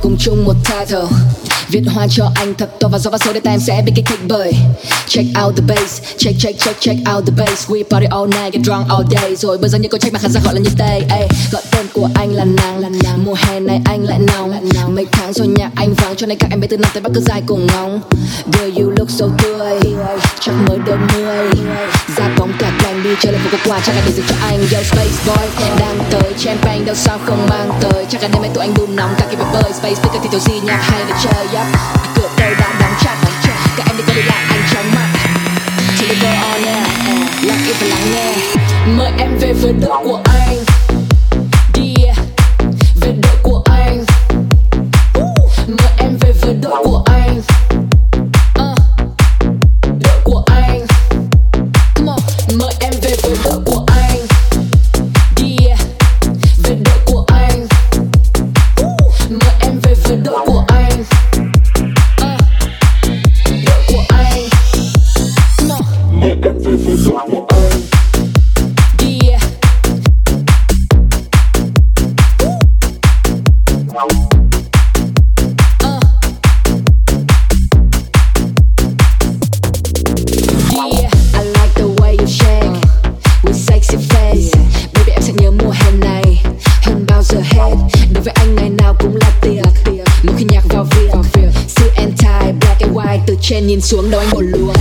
cùng chung một title. Viết hoa cho anh thật to và gió và số để ta em sẽ bị kích thích bởi Check out the bass, check check check check out the bass. We party all night, get drunk all day. Rồi bây giờ những câu check mà khán giả gọi là như tay. Ey, gọi tên của anh là nàng Mùa hè này anh lại nóng. Mấy tháng rồi nhà anh vắng cho nên các em bé từ năm tới bắc cứ dài cùng ngóng. Girl you look so tươi Chắc mới đôi mươi Ra bóng cả cành đi chơi lại một quà Chắc là để dành cho anh. Yo space boy đang tới. Champagne đâu sao không mang tới. Chắc là đêm nay tụi anh đun nóng cả cái bể bơi. Space với thì tiểu gì nhạc hay để chơi. Yeah. Mời em về với đất của anh. nhìn xuống đầu anh một luồng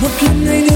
Một lần này nữa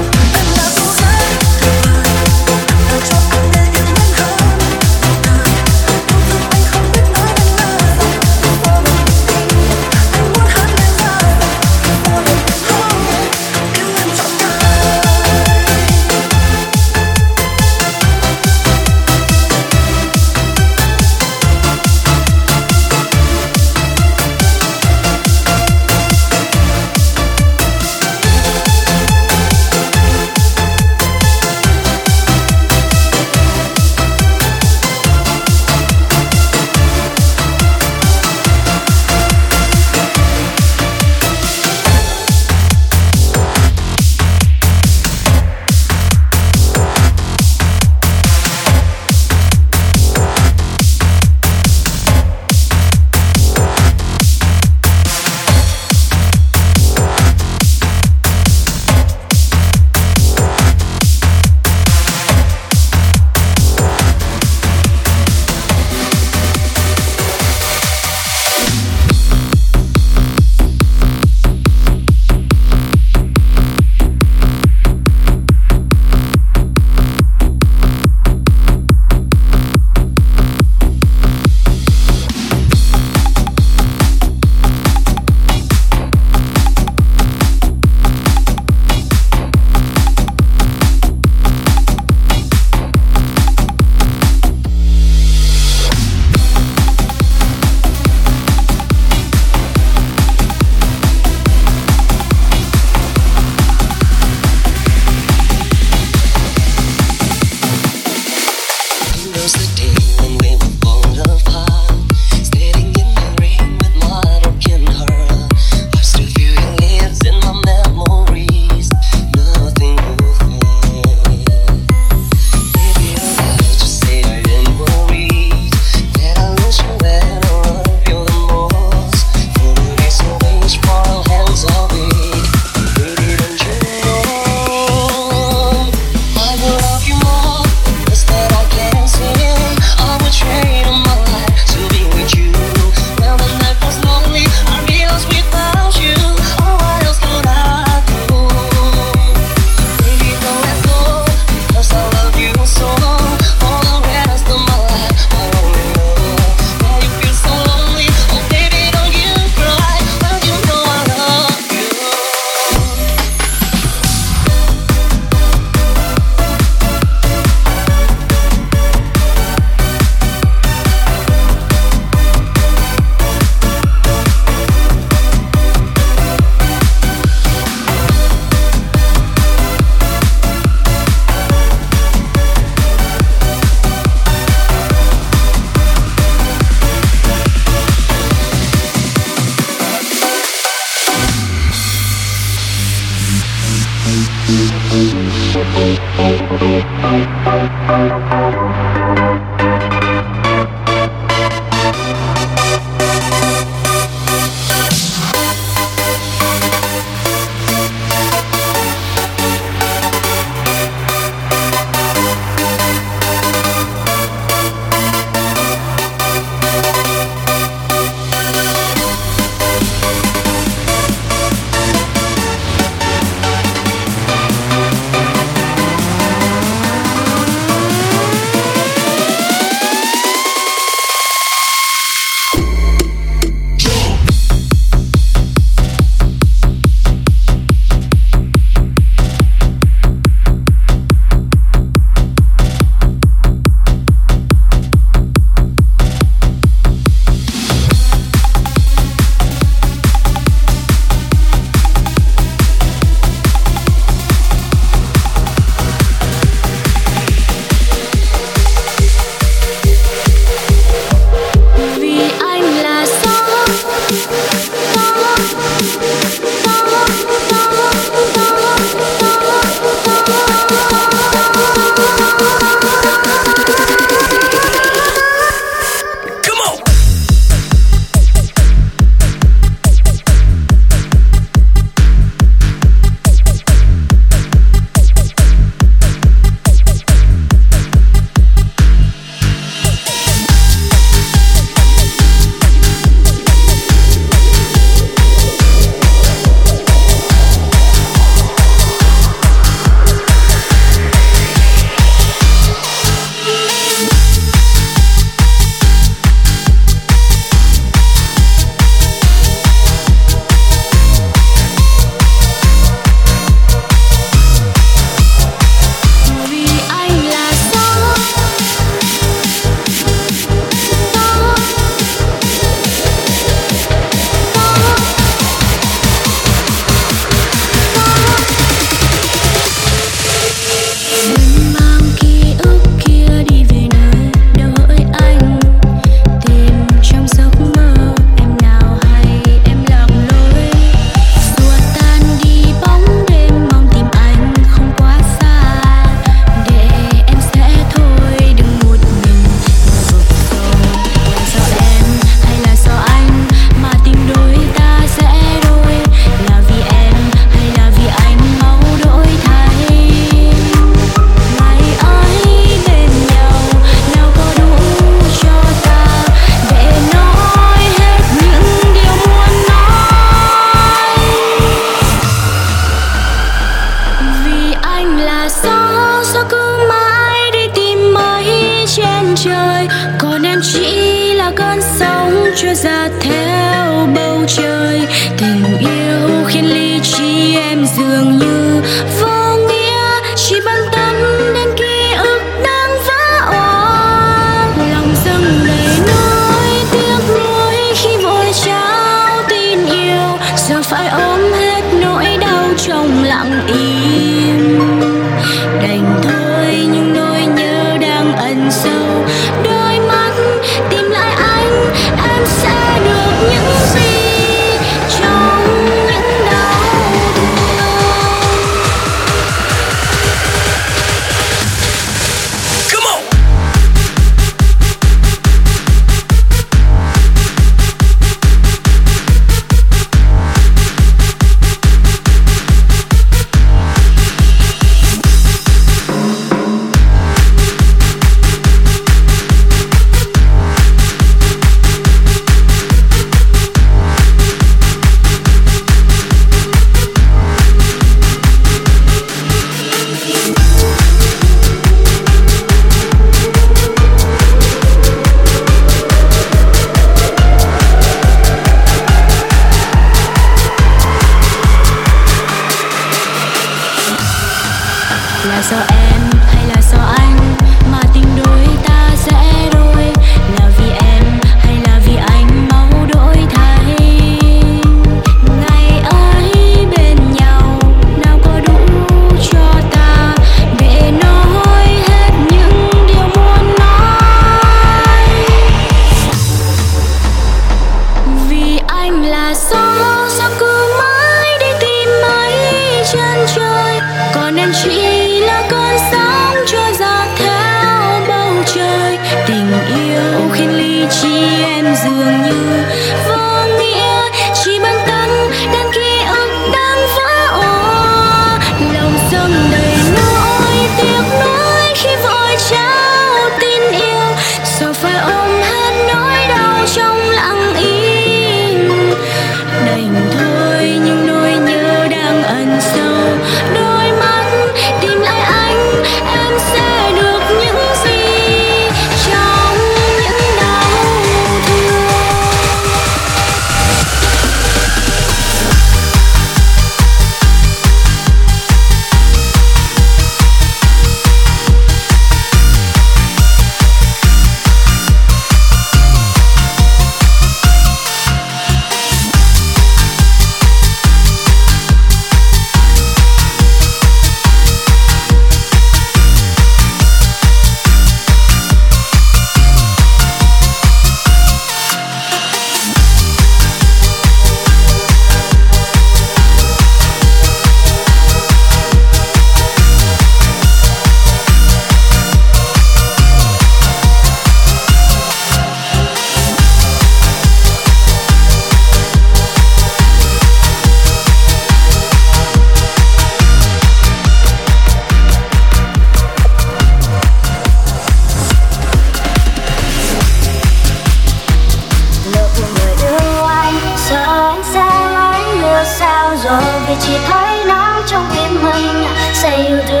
chỉ thấy nắng trong tim mình. Say you do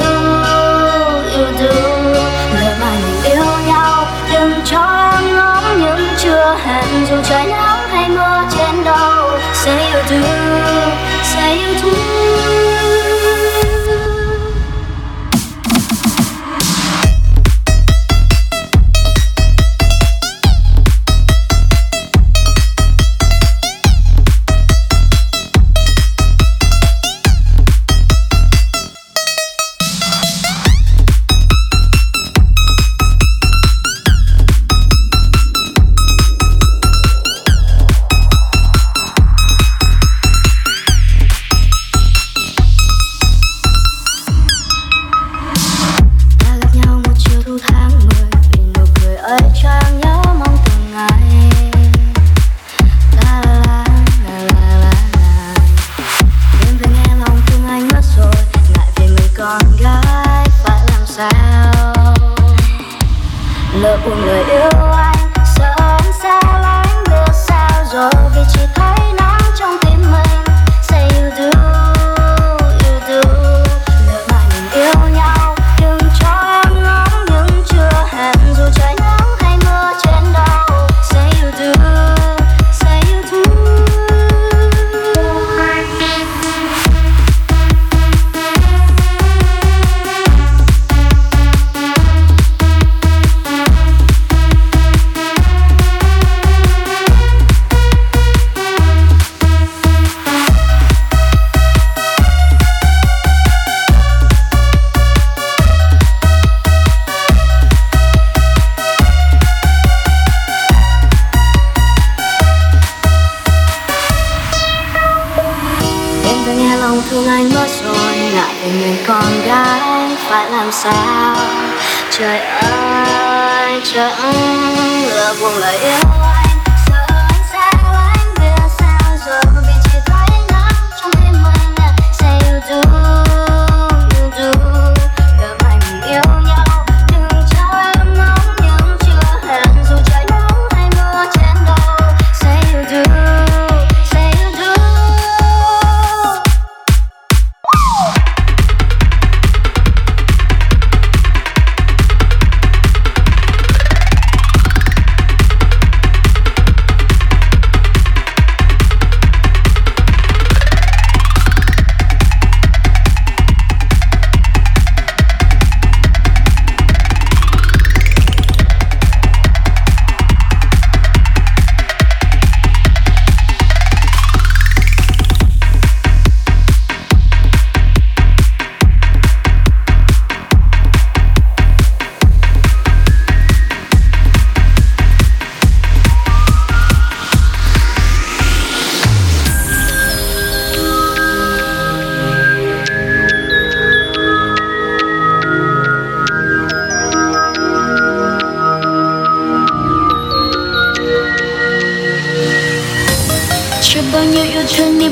you do lời mà mình yêu nhau, đừng cho em ngóng những chưa hẹn. Dù trái nắng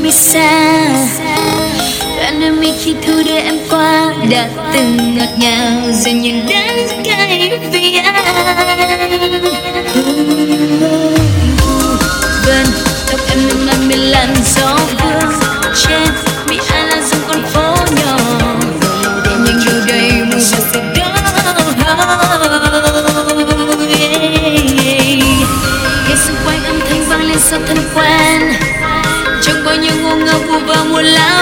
em đi xa. Đoạn đôi mi khi thu đưa em qua Đã từng ngọt ngào, Rồi những đắng cay vì anh. Vân tóc em nâng lên mình làm gió vương, Trên mi anh là dòng con phố nhỏ. Nhưng đâu đây mùi gió sẽ đó Nghe xung quanh âm thanh vang lên sau thân love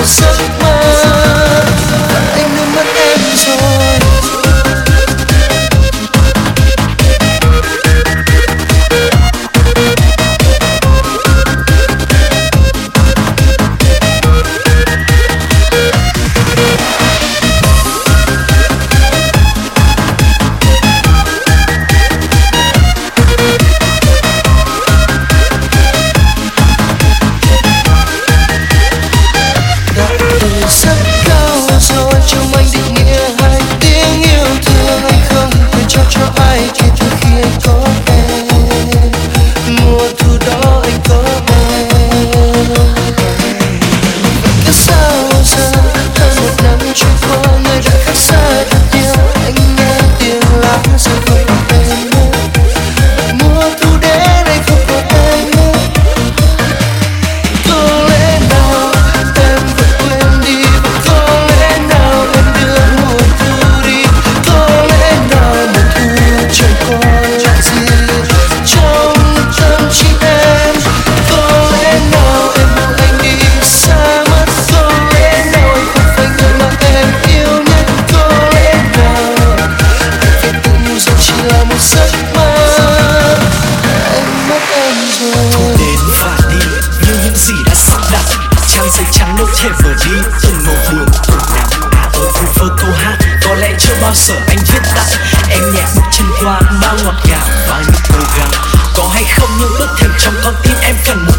một chẳng còn tin em cần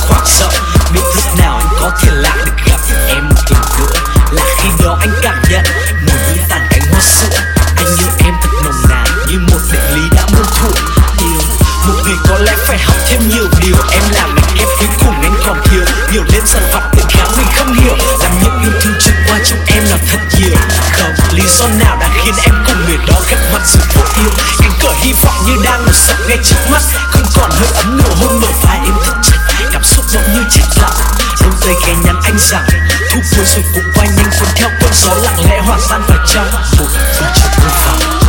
rằng thu cuối rồi cũng quay nhanh xuân theo cơn gió lặng lẽ hòa tan vào trong một phút chợt buông vào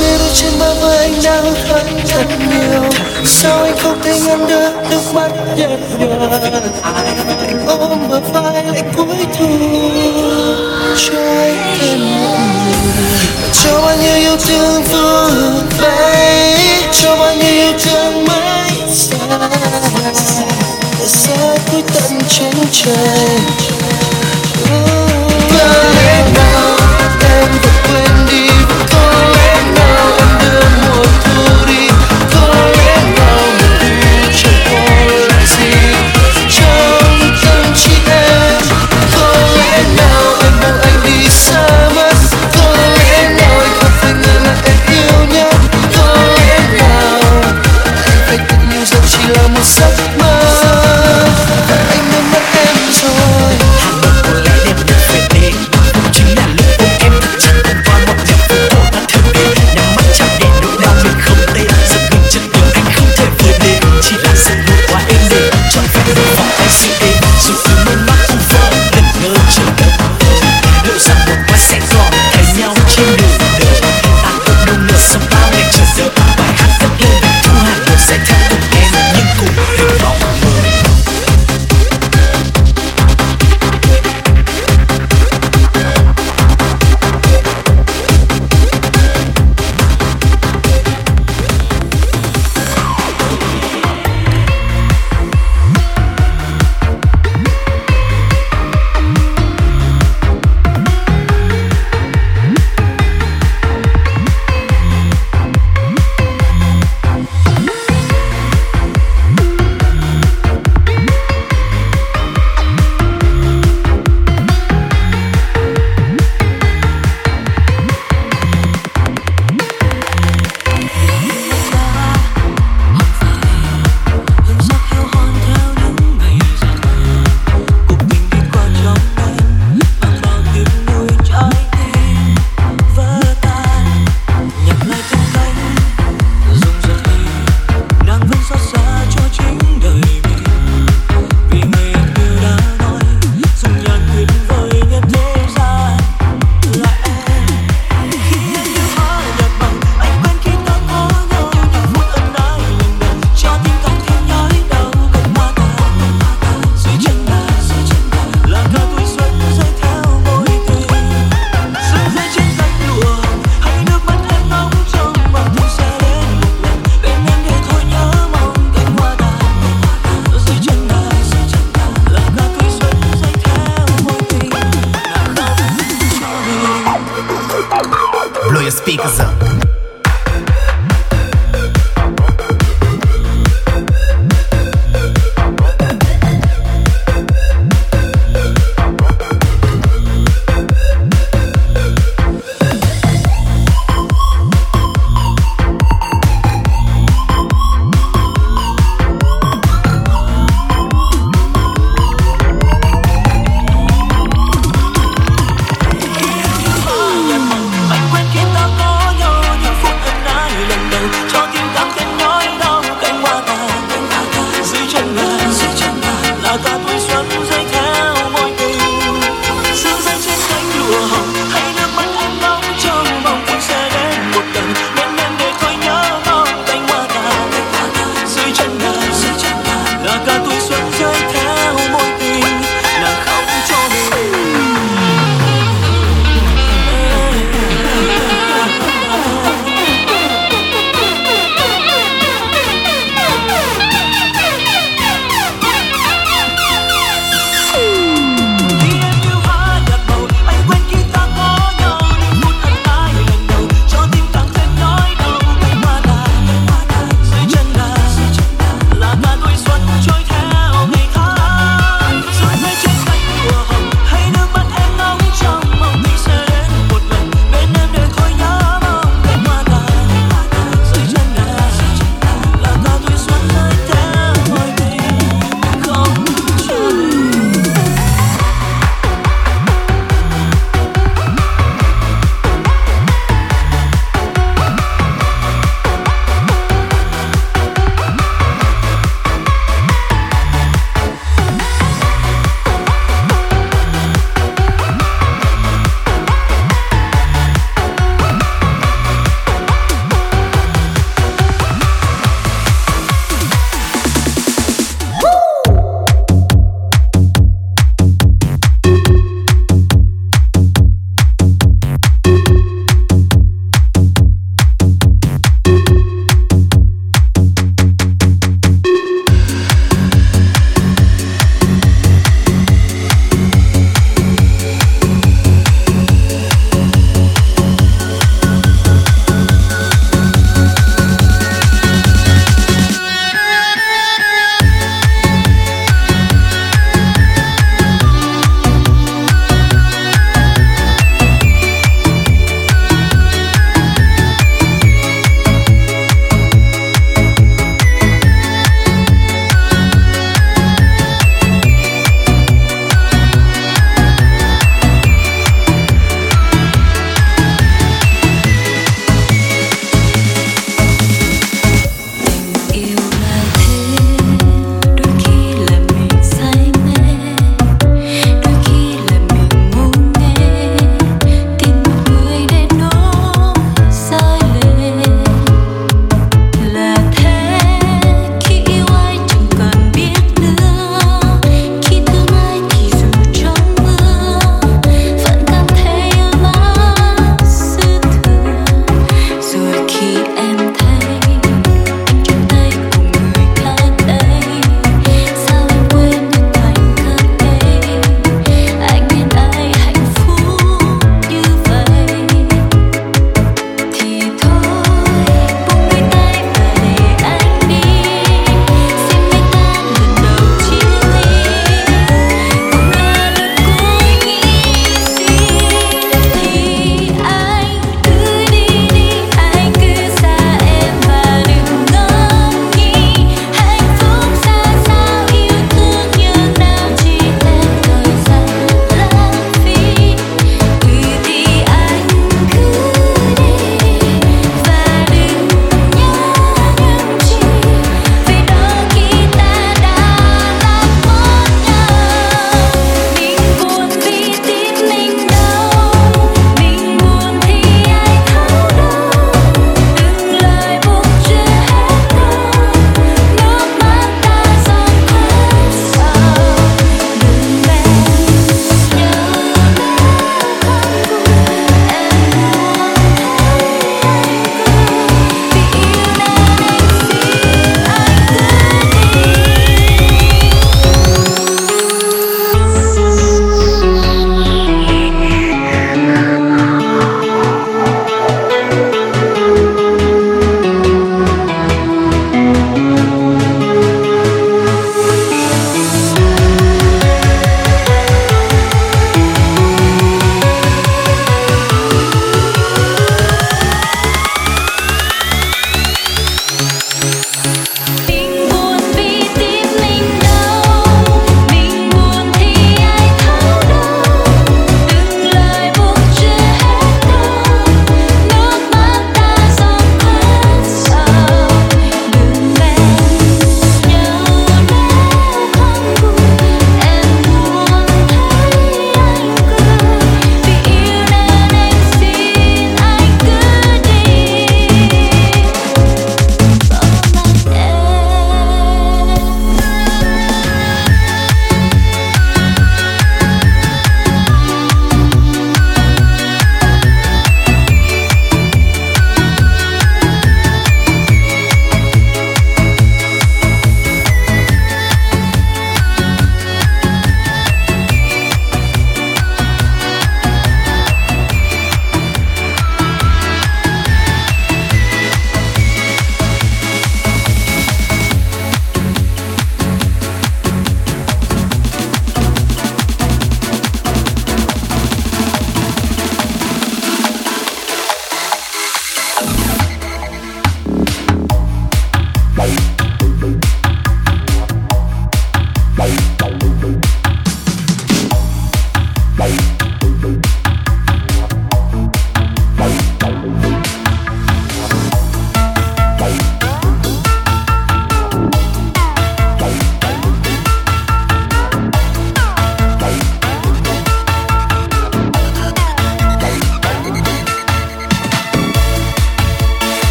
Lê đôi trên bờ vai anh đang hận thật nhiều. Sao anh không thể ngăn được nước mắt nhạt nhòa change.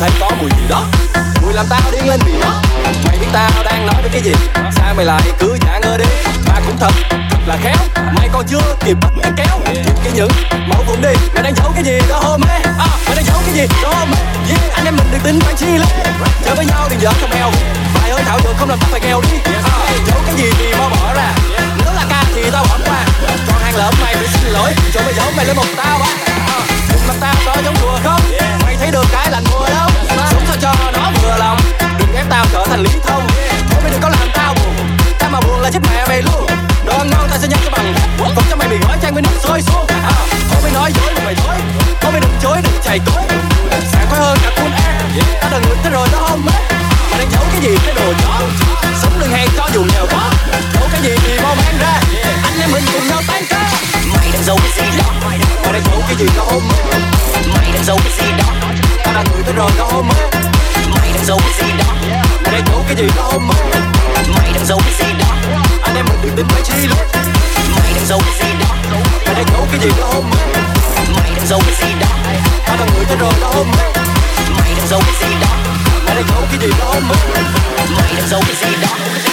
Tao thấy có mùi gì đó. Mùi làm tao điên lên vì nó Mày biết tao đang nói đến cái gì? Sao mày lại cứ giả ngơ đi? Mà cũng thật, thật là khéo. Mày còn chưa kịp bắt cái kéo. Kịp cái những mẫu vùng đi. Mày đang giấu cái gì? Đó hôm ấy à, Mày đang giấu cái gì? Đó hôm ấy yeah, Anh em mình đừng tính phải chi lắm, Chơi với nhau đừng giỡn không eo. Mày ơi thảo dược không làm tao phải nghèo đi. À, Giấu cái gì thì mau bỏ ra. Nếu là ca thì tao bỏ qua. Còn hàng lợm mày phải xin lỗi. Cho mày giấu mày lên một tao á cùng Đừng tao có giống đùa không? Mày thấy được cái lạnh mùa đâu? Sống sao cho nó vừa lòng? Đừng ép tao trở thành lý thông Thôi mày đừng có làm tao buồn. Tao mà buồn là chết mẹ mày luôn. Đồ ăn ngon tao sẽ nhắc cho bằng. Còn cho mày bị gói trang với nước sôi xuống. À, Thôi mày nói dối là mày dối Thôi mày đừng chối đừng chày cối. Sảng khoái hơn cả cuốn ăn Tao đừng ngực thế rồi đó không? họ đang giấu cái gì cái đồ chó sống lưng hang cho dù nghèo có giấu cái gì thì mau mang ra anh em mình cùng nhau tan ca mày đang giấu cái gì đó mày đang giấu cái gì có hôm mơ mày đang giấu cái gì đó ta đang gửi tới rồi tao hôm mày đang giấu cái gì đó họ đang giấu cái gì tao hôm mày đang giấu cái gì đó anh em mình đừng tính mấy chi luôn mày đang giấu cái gì đó họ đang giấu cái gì tao hôm mày đang giấu cái gì đó ta đang gửi tới rồi tao hôm mày đang giấu cái gì đó gotta go get it on. Might as well be saved